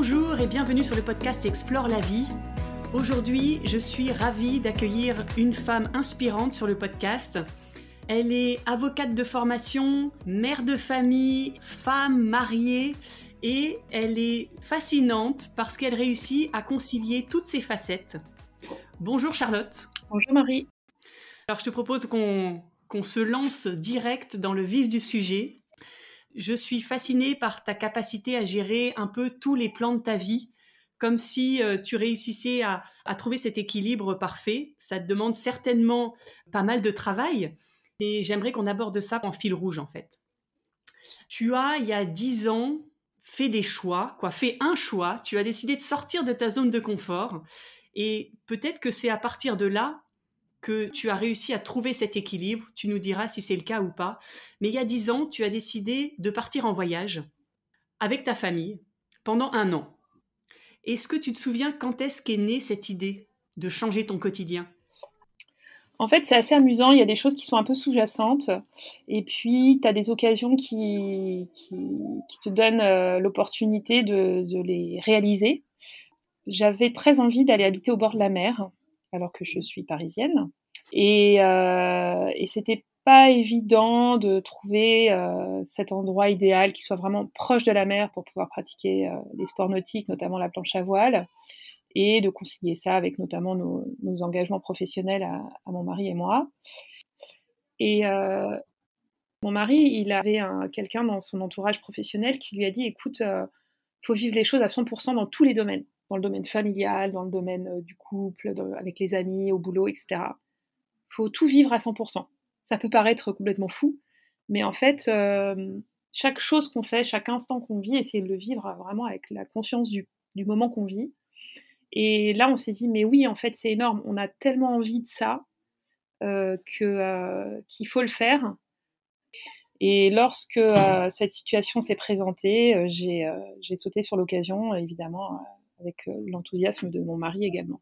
Bonjour et bienvenue sur le podcast Explore la vie. Aujourd'hui, je suis ravie d'accueillir une femme inspirante sur le podcast. Elle est avocate de formation, mère de famille, femme mariée et elle est fascinante parce qu'elle réussit à concilier toutes ses facettes. Bonjour Charlotte. Bonjour Marie. Alors je te propose qu'on se lance direct dans le vif du sujet. Je suis fascinée par ta capacité à gérer un peu tous les plans de ta vie, comme si euh, tu réussissais à, trouver cet équilibre parfait. Ça te demande certainement pas mal de travail, et j'aimerais qu'on aborde ça en fil rouge en fait. Tu as, il y a dix ans, fait des choix, quoi, fait un choix, tu as décidé de sortir de ta zone de confort, et peut-être que c'est à partir de là que tu as réussi à trouver cet équilibre. Tu nous diras si c'est le cas ou pas. Mais il y a dix ans, tu as décidé de partir en voyage avec ta famille pendant un an. Est-ce que tu te souviens quand est-ce qu'est née cette idée de changer ton quotidien? En fait, c'est assez amusant. Il y a des choses qui sont un peu sous-jacentes. Et puis, tu as des occasions qui, qui, te donnent euh, l'opportunité de, de, les réaliser. J'avais très envie d'aller habiter au bord de la mer alors que je suis parisienne. Et, euh, c'était pas évident de trouver euh, cet endroit idéal qui soit vraiment proche de la mer pour pouvoir pratiquer euh, les sports nautiques, notamment la planche à voile, et de concilier ça avec notamment nos, engagements professionnels à, à, mon mari et moi. Et mon mari, il avait quelqu'un dans son entourage professionnel qui lui a dit, écoute, faut vivre les choses à 100% dans tous les domaines dans le domaine familial, dans le domaine euh, du couple, avec les amis, au boulot, etc. Il faut tout vivre à 100%. Ça peut paraître complètement fou, mais en fait, euh, chaque chose qu'on fait, chaque instant qu'on vit, essayer de le vivre vraiment avec la conscience du, moment qu'on vit. Et là, on s'est dit, mais oui, en fait, c'est énorme. On a tellement envie de ça euh, que, qu'il faut le faire. Et lorsque cette situation s'est présentée, j'ai, j'ai sauté sur l'occasion, évidemment, avec euh, l'enthousiasme de mon mari également.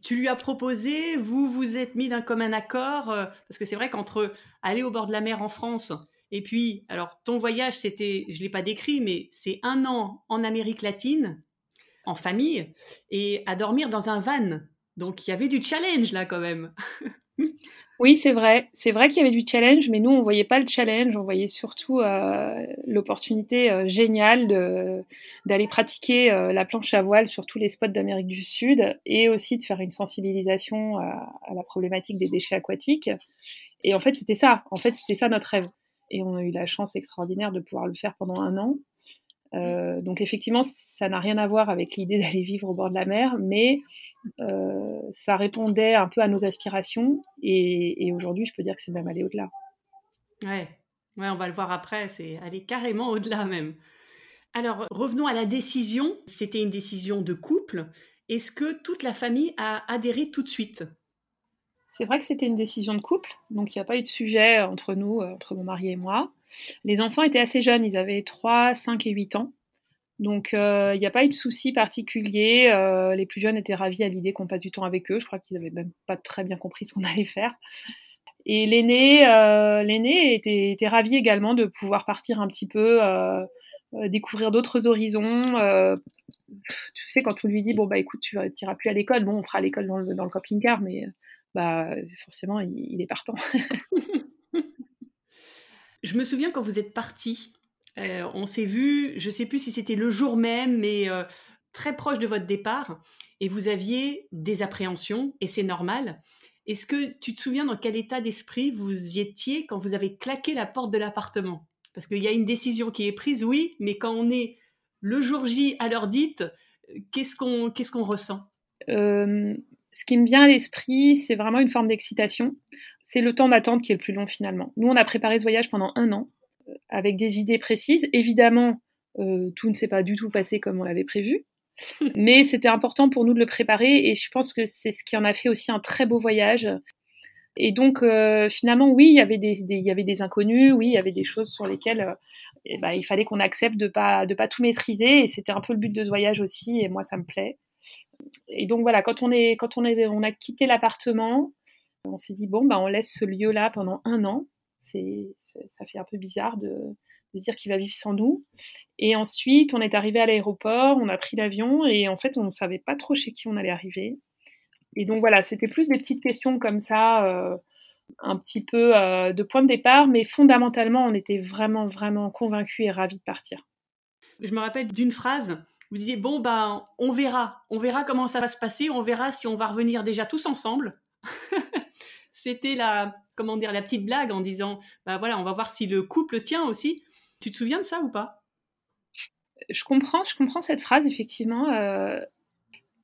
Tu lui as proposé, vous vous êtes mis d'un commun accord, euh, parce que c'est vrai qu'entre aller au bord de la mer en France et puis, alors ton voyage, c'était, je l'ai pas décrit, mais c'est un an en Amérique latine, en famille, et à dormir dans un van. Donc il y avait du challenge là quand même. Oui, c'est vrai. C'est vrai qu'il y avait du challenge, mais nous, on voyait pas le challenge. On voyait surtout euh, l'opportunité euh, géniale d'aller pratiquer euh, la planche à voile sur tous les spots d'Amérique du Sud et aussi de faire une sensibilisation à, à, la problématique des déchets aquatiques. Et en fait, c'était ça. En fait, c'était ça notre rêve. Et on a eu la chance extraordinaire de pouvoir le faire pendant un an. Euh, donc effectivement, ça n'a rien à voir avec l'idée d'aller vivre au bord de la mer, mais euh, ça répondait un peu à nos aspirations. Et, aujourd'hui, je peux dire que c'est même aller au-delà. Ouais. ouais, on va le voir après. C'est aller carrément au-delà même. Alors revenons à la décision. C'était une décision de couple. Est-ce que toute la famille a adhéré tout de suite? C'est vrai que c'était une décision de couple, donc il n'y a pas eu de sujet entre nous, euh, entre mon mari et moi. Les enfants étaient assez jeunes, ils avaient 3, 5 et 8 ans. Donc euh, il n'y a pas eu de souci particulier. Euh, les plus jeunes étaient ravis à l'idée qu'on passe du temps avec eux. Je crois qu'ils n'avaient même pas très bien compris ce qu'on allait faire. Et l'aîné, euh, l'aîné était, ravi également de pouvoir partir un petit peu, découvrir d'autres horizons. tu sais, quand on lui dit bon bah écoute, tu n'iras plus à l'école, bon on fera l'école dans le, camping-car, mais bah forcément il est partant. Je me souviens quand vous êtes parti, euh, on s'est vu, je ne sais plus si c'était le jour même, mais euh, très proche de votre départ, et vous aviez des appréhensions, et c'est normal. Est-ce que tu te souviens dans quel état d'esprit vous y étiez quand vous avez claqué la porte de l'appartement? Parce qu'il y a une décision qui est prise, oui, mais quand on est le jour J à l'heure dite, qu'est-ce qu'on ressent? Euh, Ce qui me vient à l'esprit, c'est vraiment une forme d'excitation c'est le temps d'attente qui est le plus long finalement. Nous, on a préparé ce voyage pendant un an euh, avec des idées précises. Évidemment, euh, tout ne s'est pas du tout passé comme on l'avait prévu, mais c'était important pour nous de le préparer et je pense que c'est ce qui en a fait aussi un très beau voyage. Et donc, euh, finalement, oui, il y, avait des, il y avait des inconnus, oui, il y avait des choses sur lesquelles eh ben, il fallait qu'on accepte de pas, de pas tout maîtriser et c'était un peu le but de ce voyage aussi et moi, ça me plaît. Et donc voilà, quand on, est, quand on, est, on a quitté l'appartement, on s'est dit, bon, bah, on laisse ce lieu-là pendant un an. c'est, ça fait un peu bizarre de, se dire qu'il va vivre sans nous. Et ensuite, on est arrivé à l'aéroport, on a pris l'avion et en fait, on ne savait pas trop chez qui on allait arriver. Et donc voilà, c'était plus des petites questions comme ça, euh, un petit peu euh, de point de départ, mais fondamentalement, on était vraiment, vraiment convaincus et ravis de partir. Je me rappelle d'une phrase. Vous disiez bon ben on verra, on verra comment ça va se passer, on verra si on va revenir déjà tous ensemble. C'était la comment dire la petite blague en disant bah voilà on va voir si le couple tient aussi. Tu te souviens de ça ou pas? Je comprends, je comprends cette phrase effectivement. Euh,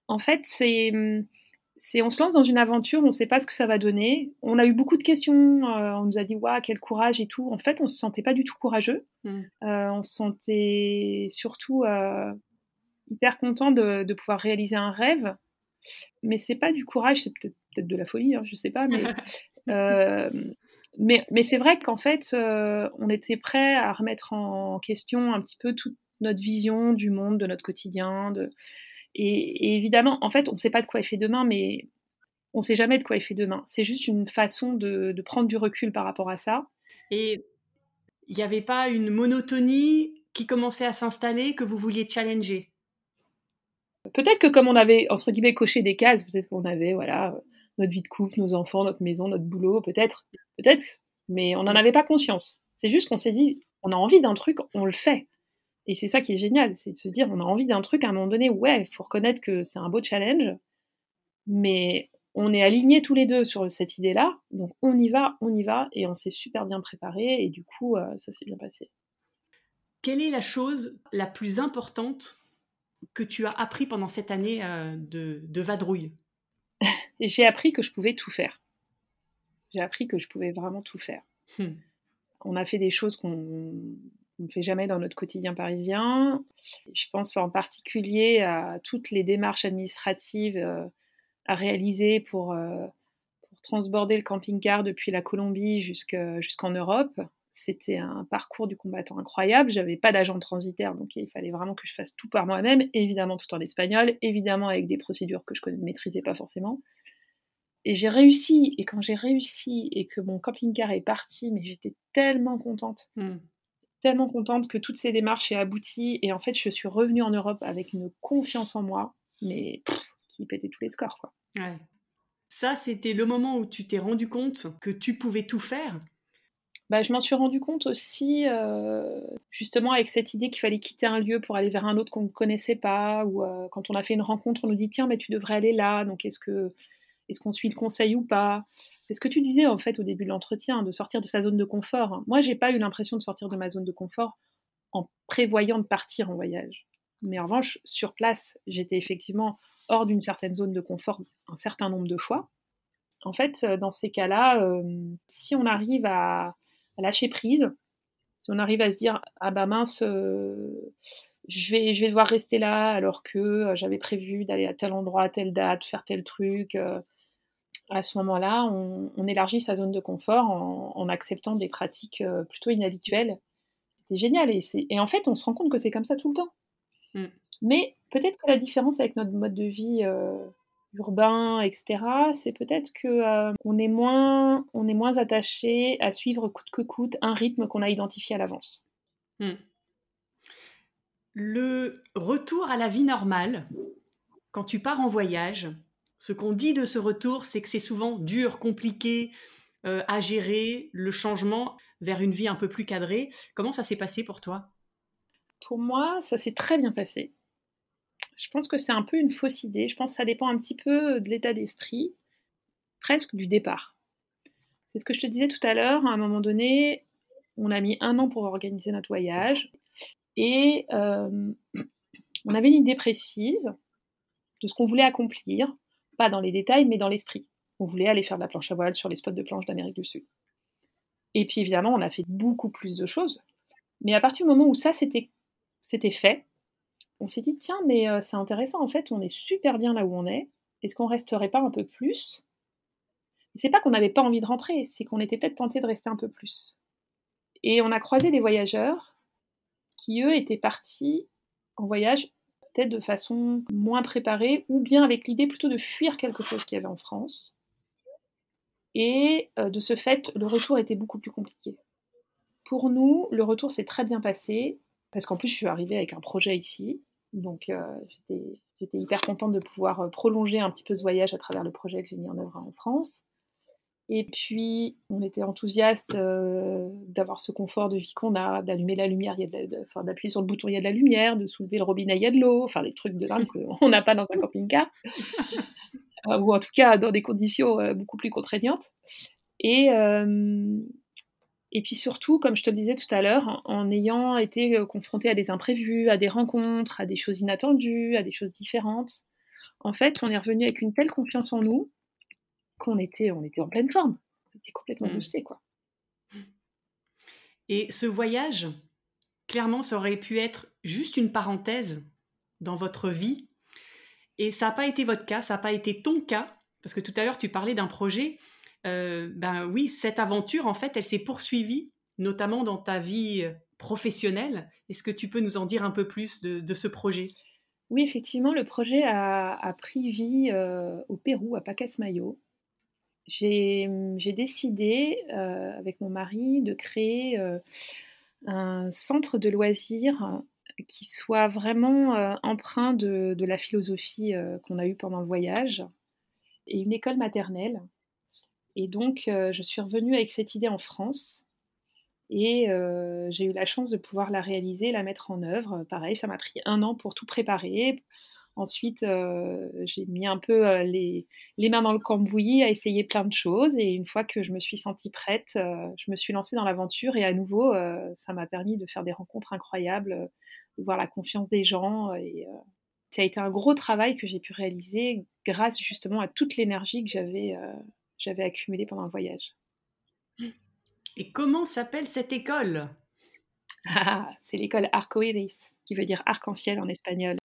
en fait c'est c'est on se lance dans une aventure, on ne sait pas ce que ça va donner. On a eu beaucoup de questions, euh, on nous a dit waouh quel courage et tout. En fait, on se sentait pas du tout courageux. Mm. Euh, on se sentait surtout hyper content de, pouvoir réaliser un rêve. Mais c'est pas du courage, c'est peut-être peut de la folie, hein, je sais pas. Mais mais, c'est vrai qu'en fait, on était prêt à remettre en question un petit peu toute notre vision du monde, de notre quotidien, de et, évidemment, en fait, on ne sait pas de quoi est fait demain, mais on ne sait jamais de quoi est fait demain. C'est juste une façon de, prendre du recul par rapport à ça. Et il n'y avait pas une monotonie qui commençait à s'installer que vous vouliez challenger? Peut-être que comme on avait, entre guillemets, coché des cases, peut-être qu'on avait, voilà, notre vie de couple, nos enfants, notre maison, notre boulot, peut-être, peut-être, mais on n'en avait pas conscience. C'est juste qu'on s'est dit, on a envie d'un truc, on le fait. Et c'est ça qui est génial, c'est de se dire, on a envie d'un truc à un moment donné, ouais, il faut reconnaître que c'est un beau challenge, mais on est alignés tous les deux sur cette idée-là, donc on y va, on y va, et on s'est super bien préparé, et du coup, euh, ça s'est bien passé. Quelle est la chose la plus importante que tu as appris pendant cette année euh, de, vadrouille J'ai appris que je pouvais tout faire. J'ai appris que je pouvais vraiment tout faire. Hmm. On a fait des choses qu'on on ne fait jamais dans notre quotidien parisien. Je pense en particulier à toutes les démarches administratives euh, à réaliser pour, euh, pour, transborder le camping-car depuis la Colombie jusqu'en Europe. C'était un parcours du combattant incroyable. J'avais pas d'agent transitaire, donc il fallait vraiment que je fasse tout par moi-même, évidemment tout en espagnol, évidemment avec des procédures que je ne maîtrisais pas forcément. Et j'ai réussi, et quand j'ai réussi et que mon camping-car est parti, mais j'étais tellement contente. Hmm tellement contente que toutes ces démarches aient abouti. Et en fait, je suis revenue en Europe avec une confiance en moi, mais qui pétait tous les scores. Quoi. Ça, c'était le moment où tu t'es rendu compte que tu pouvais tout faire bah, je m'en suis rendu compte aussi, euh, justement, avec cette idée qu'il fallait quitter un lieu pour aller vers un autre qu'on ne connaissait pas, ou euh, quand on a fait une rencontre, on nous dit tiens, mais tu devrais aller là, donc est-ce que est-ce qu'on suit le conseil ou pas? C'est ce que tu disais en fait au début de l'entretien, de sortir de sa zone de confort. Moi, j'ai pas eu l'impression de sortir de ma zone de confort en prévoyant de partir en voyage. Mais en revanche, sur place, j'étais effectivement hors d'une certaine zone de confort un certain nombre de fois. En fait, euh, dans ces cas-là, si on arrive à, lâcher prise, si on arrive à se dire ah bah mince, euh, je vais je vais devoir rester là alors que j'avais prévu d'aller à tel endroit à telle date, faire tel truc à ce moment-là, on, élargit sa zone de confort en, acceptant des pratiques euh, plutôt inhabituelles. C'est génial. Et, et, en fait, on se rend compte que c'est comme ça tout le temps. Mm. Mais peut-être que la différence avec notre mode de vie euh, urbain, etc., c'est peut-être que euh, on est moins, on est moins attaché à suivre coûte que coûte un rythme qu'on a identifié à l'avance. Mm. Le retour à la vie normale, quand tu pars en voyage, ce qu'on dit de ce retour, c'est que c'est souvent dur, compliqué euh, à gérer, le changement vers une vie un peu plus cadrée. Comment ça s'est passé pour toi? Pour moi, ça s'est très bien passé. Je pense que c'est un peu une fausse idée. Je pense que ça dépend un petit peu de l'état d'esprit, presque du départ. C'est ce que je te disais tout à l'heure. À un moment donné, on a mis un an pour organiser notre voyage et euh, on avait une idée précise de ce qu'on voulait accomplir, pas dans les détails, mais dans l'esprit. On voulait aller faire de la planche à voile sur les spots de planche d'Amérique du Sud. Et puis évidemment, on a fait beaucoup plus de choses. Mais à partir du moment où ça c'était fait, on s'est dit tiens, mais euh, c'est intéressant en fait, on est super bien là où on est. Est-ce qu'on resterait pas un peu plus? C'est pas qu'on n'avait pas envie de rentrer, c'est qu'on était peut-être tenté de rester un peu plus. Et on a croisé des voyageurs qui eux étaient partis en voyage de façon moins préparée, ou bien avec l'idée plutôt de fuir quelque chose qu'il y avait en France. Et euh, de ce fait, le retour était beaucoup plus compliqué. pour nous, le retour s'est très bien passé, parce qu'en plus, je suis arrivée avec un projet ici. Donc, euh, j'étais hyper contente de pouvoir euh, prolonger un petit peu ce voyage à travers le projet que j'ai mis en œuvre en France. Et puis, on était enthousiaste euh, d'avoir ce confort de vie qu'on a, d'allumer la lumière, d'appuyer sur le bouton, il y a de la lumière, de soulever le robinet, il y a de l'eau, enfin des trucs de dingue qu'on n'a pas dans un camping-car, ou en tout cas dans des conditions beaucoup plus contraignantes. Et, et puis surtout, comme je te le disais tout à l'heure, en ayant été euh, confronté à des imprévus, à des rencontres, à des choses inattendues, à des choses différentes, en fait, on est revenu avec une telle confiance en nous qu'on était, on était en pleine forme. On était complètement mmh. boosté, quoi. Et ce voyage, clairement, ça aurait pu être juste une parenthèse dans votre vie. Et ça n'a pas été votre cas, ça n'a pas été ton cas, parce que tout à l'heure, tu parlais d'un projet euh, ben oui, cette aventure, en fait, elle s'est poursuivie, notamment dans ta vie euh, professionnelle. Est-ce que tu peux nous en dire un peu plus de, ce projet? Oui, effectivement, le projet a, pris vie euh, au Pérou, à Pacasmayo. J'ai décidé, avec mon mari, de créer un centre de loisirs qui soit vraiment empreint de, de, la philosophie qu'on a eue pendant le voyage et une école maternelle et donc, euh, je suis revenue avec cette idée en France. Et euh, j'ai eu la chance de pouvoir la réaliser, la mettre en œuvre. Pareil, ça m'a pris un an pour tout préparer. Ensuite, euh, j'ai mis un peu les, les, mains dans le cambouis à essayer plein de choses. Et une fois que je me suis sentie prête, je me suis lancée dans l'aventure. Et à nouveau, ça m'a permis de faire des rencontres incroyables, de voir la confiance des gens. Et ça a été un gros travail que j'ai pu réaliser grâce justement à toute l'énergie que j'avais j'avais accumulé pendant le voyage. Et comment s'appelle cette école? Ah, C'est l'école Arcoiris, qui veut dire arc-en-ciel en espagnol.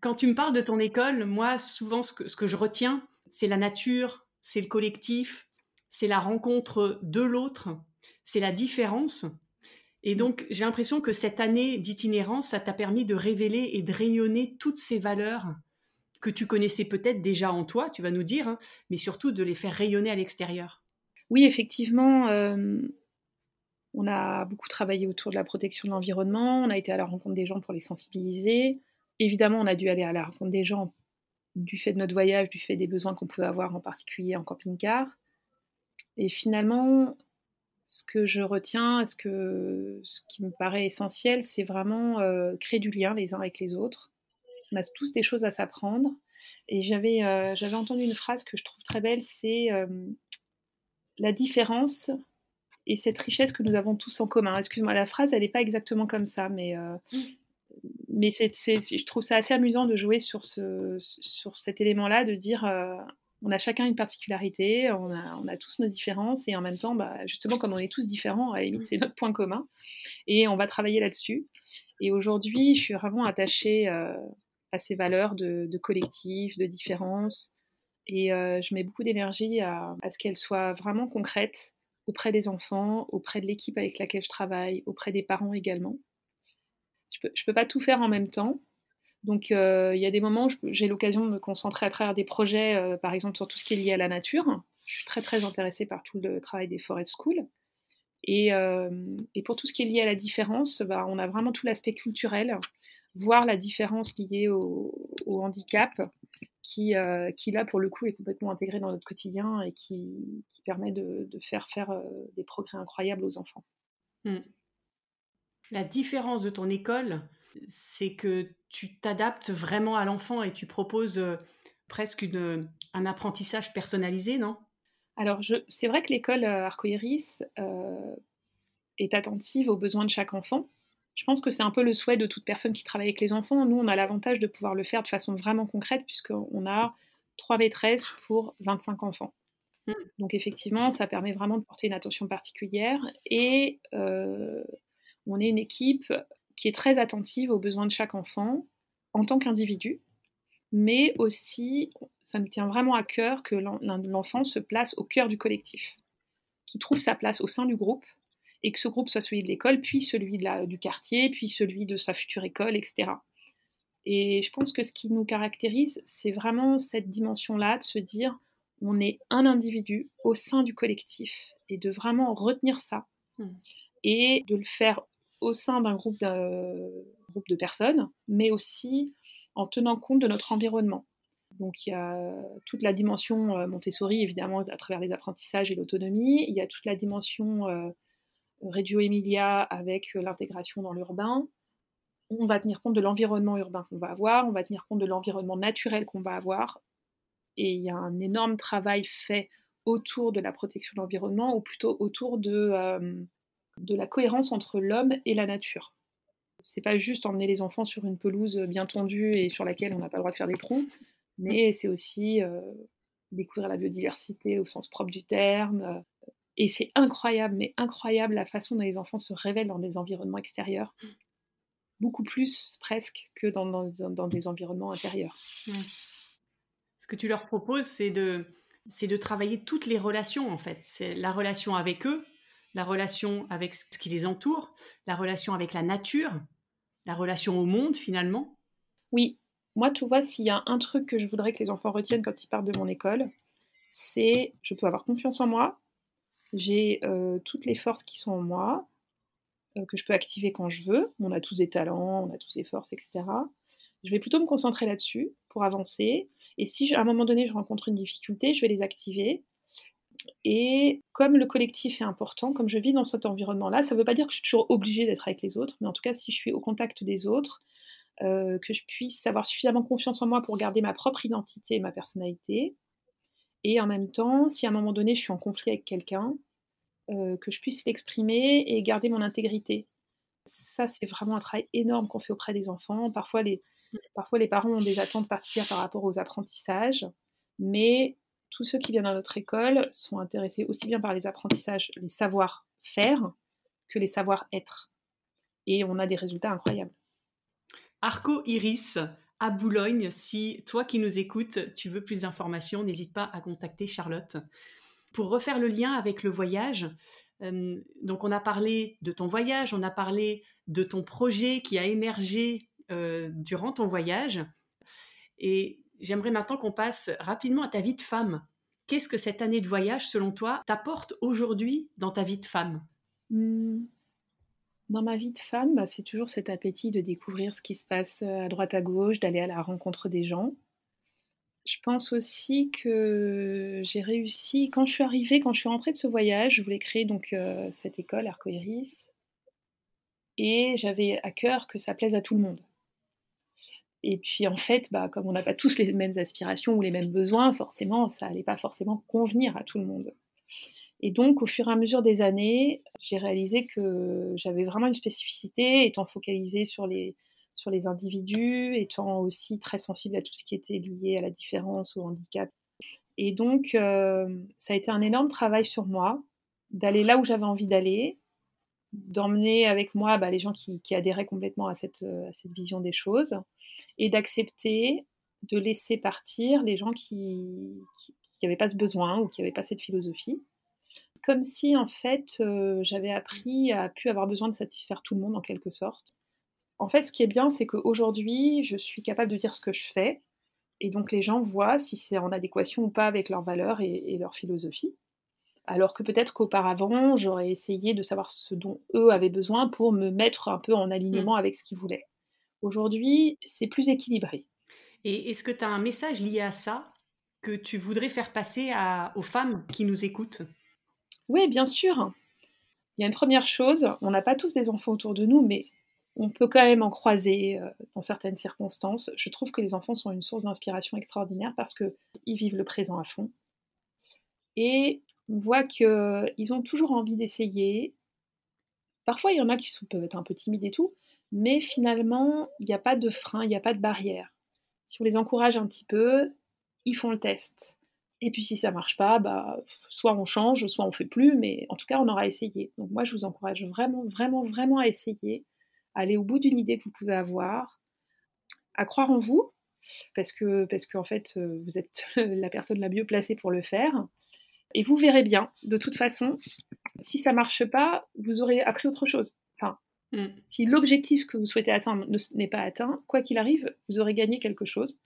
Quand tu me parles de ton école, moi, souvent, ce que, ce que je retiens, c'est la nature, c'est le collectif, c'est la rencontre de l'autre, c'est la différence. Et donc, j'ai l'impression que cette année d'itinérance, ça t'a permis de révéler et de rayonner toutes ces valeurs que tu connaissais peut-être déjà en toi, tu vas nous dire, hein, mais surtout de les faire rayonner à l'extérieur. Oui, effectivement, euh, on a beaucoup travaillé autour de la protection de l'environnement, on a été à la rencontre des gens pour les sensibiliser. Évidemment, on a dû aller à la rencontre des gens du fait de notre voyage, du fait des besoins qu'on pouvait avoir en particulier en camping-car. Et finalement, ce que je retiens, ce, que, ce qui me paraît essentiel, c'est vraiment euh, créer du lien les uns avec les autres, on a tous des choses à s'apprendre. Et j'avais euh, j'avais entendu une phrase que je trouve très belle, c'est euh, la différence et cette richesse que nous avons tous en commun. Excuse-moi, la phrase, elle n'est pas exactement comme ça, mais, euh, mais c'est, je trouve ça assez amusant de jouer sur, ce, sur cet élément-là, de dire on a chacun une particularité, on a, on a, tous nos différences, et en même temps, bah, justement, comme on est tous différents, à la limite, c'est notre point commun, et on va travailler là-dessus. Et aujourd'hui, je suis vraiment attachée à ces valeurs de, collectif, de différence. Et euh, je mets beaucoup d'énergie à, ce qu'elles soient vraiment concrètes auprès des enfants, auprès de l'équipe avec laquelle je travaille, auprès des parents également. Je ne peux, pas tout faire en même temps. Donc euh, il y a des moments où j'ai l'occasion de me concentrer à travers des projets, euh, par exemple sur tout ce qui est lié à la nature. Je suis très très intéressée par tout le travail des Forest Schools. Et, et pour tout ce qui est lié à la différence, bah, on a vraiment tout l'aspect culturel voir la différence liée au, handicap qui, euh, qui, là, pour le coup, est complètement intégré dans notre quotidien et qui, permet de, faire faire euh, des progrès incroyables aux enfants. Hmm. La différence de ton école, c'est que tu t'adaptes vraiment à l'enfant et tu proposes euh, presque une, un apprentissage personnalisé, non? Alors, c'est vrai que l'école Arcoiris est attentive aux besoins de chaque enfant. Je pense que c'est un peu le souhait de toute personne qui travaille avec les enfants. Nous, on a l'avantage de pouvoir le faire de façon vraiment concrète puisqu'on a trois maîtresses pour 25 enfants. Mm. Donc effectivement, ça permet vraiment de porter une attention particulière et euh, on est une équipe qui est très attentive aux besoins de chaque enfant en tant qu'individu, mais aussi, ça nous tient vraiment à cœur que l'enfant se place au cœur du collectif, qui trouve sa place au sein du groupe et que ce groupe soit celui de l'école, puis celui de la, du quartier, puis celui de sa future école, etc. Et je pense que ce qui nous caractérise, c'est vraiment cette dimension-là de se dire on est un individu au sein du collectif et de vraiment retenir ça. Hmm. et de le faire au sein d'un groupe de, groupe de personnes, mais aussi en tenant compte de notre environnement. Donc il y a toute la dimension euh, Montessori, évidemment, à travers les apprentissages et l'autonomie. Il y a toute la dimension euh, Reggio Emilia avec l'intégration dans l'urbain. On va tenir compte de l'environnement urbain qu'on va avoir, on va tenir compte de l'environnement naturel qu'on va avoir. Et il y a un énorme travail fait autour de la protection de l'environnement, ou plutôt autour de, euh, de la cohérence entre l'homme et la nature. C'est pas juste emmener les enfants sur une pelouse bien tondue et sur laquelle on n'a pas le droit de faire des trous, mais c'est aussi euh, découvrir la biodiversité au sens propre du terme. Et c'est incroyable, mais incroyable la façon dont les enfants se révèlent dans des environnements extérieurs. Beaucoup plus presque que dans, dans, des environnements intérieurs. Ce que tu leur proposes, c'est de, c'est de travailler toutes les relations en fait. C'est la relation avec eux, la relation avec ce qui les entoure, la relation avec la nature, la relation au monde finalement. Oui, moi, tu vois, s'il y a un truc que je voudrais que les enfants retiennent quand ils partent de mon école, c'est je peux avoir confiance en moi, j'ai euh, toutes les forces qui sont en moi, euh, que je peux activer quand je veux. On a tous des talents, on a tous des forces, etc. Je vais plutôt me concentrer là-dessus pour avancer. Et si à un moment donné je rencontre une difficulté, je vais les activer. Et comme le collectif est important, comme je vis dans cet environnement-là, ça ne veut pas dire que je suis toujours obligée d'être avec les autres, mais en tout cas, si je suis au contact des autres, euh, que je puisse avoir suffisamment confiance en moi pour garder ma propre identité et ma personnalité. Et en même temps, si à un moment donné je suis en conflit avec quelqu'un, euh, que je puisse l'exprimer et garder mon intégrité. Ça, c'est vraiment un travail énorme qu'on fait auprès des enfants. Parfois les, parfois, les parents ont des attentes particulières par rapport aux apprentissages, mais tous ceux qui viennent à notre école sont intéressés aussi bien par les apprentissages, les savoir-faire, que les savoir-être. Et on a des résultats incroyables. Arco Iris à Boulogne. Si toi qui nous écoutes, tu veux plus d'informations, n'hésite pas à contacter Charlotte. Pour refaire le lien avec le voyage, euh, donc on a parlé de ton voyage, on a parlé de ton projet qui a émergé euh, durant ton voyage. Et j'aimerais maintenant qu'on passe rapidement à ta vie de femme. Qu'est-ce que cette année de voyage, selon toi, t'apporte aujourd'hui dans ta vie de femme? Mmh. Dans ma vie de femme, bah, c'est toujours cet appétit de découvrir ce qui se passe euh, à droite à gauche, d'aller à la rencontre des gens. Je pense aussi que j'ai réussi, quand je suis arrivée, quand je suis rentrée de ce voyage, je voulais créer donc euh, cette école Arcoiris et j'avais à cœur que ça plaise à tout le monde. Et puis en fait, bah, comme on n'a pas tous les mêmes aspirations ou les mêmes besoins, forcément, ça n'allait pas forcément convenir à tout le monde. Et donc, au fur et à mesure des années, j'ai réalisé que j'avais vraiment une spécificité, étant focalisée sur les, sur les individus, étant aussi très sensible à tout ce qui était lié à la différence, au handicap. Et donc, euh, ça a été un énorme travail sur moi, d'aller là où j'avais envie d'aller, d'emmener avec moi bah, les gens qui, adhéraient complètement cette, à cette vision des choses, et d'accepter de laisser partir les gens qui n'avaient pas ce besoin ou qui n'avaient pas cette philosophie comme si en fait euh, j'avais appris à plus avoir besoin de satisfaire tout le monde en quelque sorte. En fait, ce qui est bien, c'est qu'aujourd'hui, je suis capable de dire ce que je fais, et donc les gens voient si c'est en adéquation ou pas avec leurs valeurs et, leur philosophie. Alors que peut-être qu'auparavant, j'aurais essayé de savoir ce dont eux avaient besoin pour me mettre un peu en alignement mmh. avec ce qu'ils voulaient. Aujourd'hui, c'est plus équilibré. Et est-ce que tu as un message lié à ça que tu voudrais faire passer aux femmes qui nous écoutent? Oui, bien sûr. Il y a une première chose, on n'a pas tous des enfants autour de nous, mais on peut quand même en croiser euh, dans certaines circonstances. Je trouve que les enfants sont une source d'inspiration extraordinaire parce qu'ils vivent le présent à fond. Et on voit qu'ils ont toujours envie d'essayer. Parfois, il y en a qui peuvent être un peu timides et tout, mais finalement, il n'y a pas de frein, il n'y a pas de barrière. Si on les encourage un petit peu, ils font le test. Et puis si ça marche pas, bah, soit on change, soit on fait plus, mais en tout cas on aura essayé. Donc moi je vous encourage vraiment, vraiment, vraiment à essayer, à aller au bout d'une idée que vous pouvez avoir, à croire en vous, parce que parce qu'en fait euh, vous êtes la personne la mieux placée pour le faire. Et vous verrez bien, de toute façon, si ça marche pas, vous aurez appris autre chose. Enfin, mm. si l'objectif que vous souhaitez atteindre n'est pas atteint, quoi qu'il arrive, vous aurez gagné quelque chose.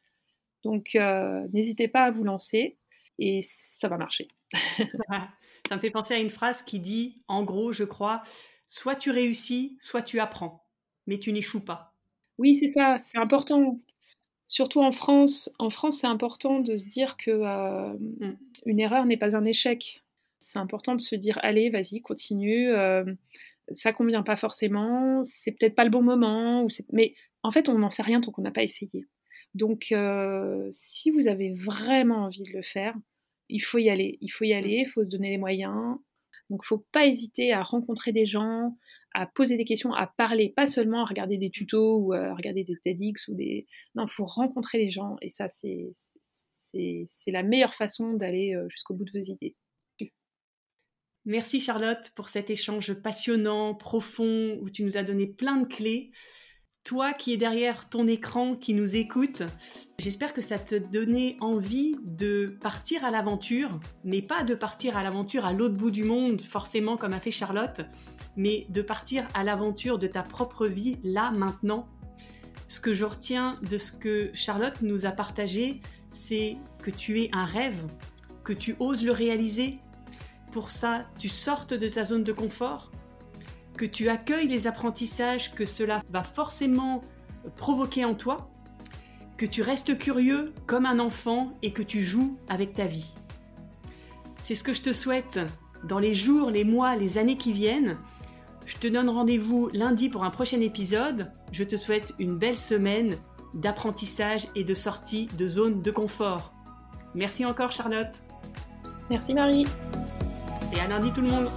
Donc euh, n'hésitez pas à vous lancer et ça va marcher. ça me fait penser à une phrase qui dit, en gros, je crois, soit tu réussis, soit tu apprends, mais tu n'échoues pas. Oui, c'est ça, c'est important. Surtout en France, en France, c'est important de se dire que euh, mm. une erreur n'est pas un échec. C'est important de se dire allez, vas-y, continue. Euh, ça convient pas forcément, c'est peut-être pas le bon moment, ou mais en fait, on n'en sait rien tant qu'on n'a pas essayé. Donc, euh, si vous avez vraiment envie de le faire, il faut y aller. Il faut y aller, il faut se donner les moyens. Donc, il faut pas hésiter à rencontrer des gens, à poser des questions, à parler, pas seulement à regarder des tutos ou à regarder des TEDx ou des. Non, faut rencontrer les gens et ça, c'est c'est la meilleure façon d'aller euh, jusqu'au bout de vos idées. Merci Charlotte pour cet échange passionnant, profond, où tu nous as donné plein de clés. Toi qui es derrière ton écran, qui nous écoute, j'espère que ça te donnait envie de partir à l'aventure, mais pas de partir à l'aventure à l'autre bout du monde, forcément comme a fait Charlotte, mais de partir à l'aventure de ta propre vie là, maintenant. Ce que je retiens de ce que Charlotte nous a partagé, c'est que tu es un rêve, que tu oses le réaliser, pour ça tu sortes de ta zone de confort, que tu accueilles les apprentissages que cela va forcément provoquer en toi, que tu restes curieux comme un enfant et que tu joues avec ta vie. C'est ce que je te souhaite dans les jours, les mois, les années qui viennent. Je te donne rendez-vous lundi pour un prochain épisode. Je te souhaite une belle semaine d'apprentissage et de sortie de zone de confort. Merci encore Charlotte. Merci Marie. Et à lundi tout le monde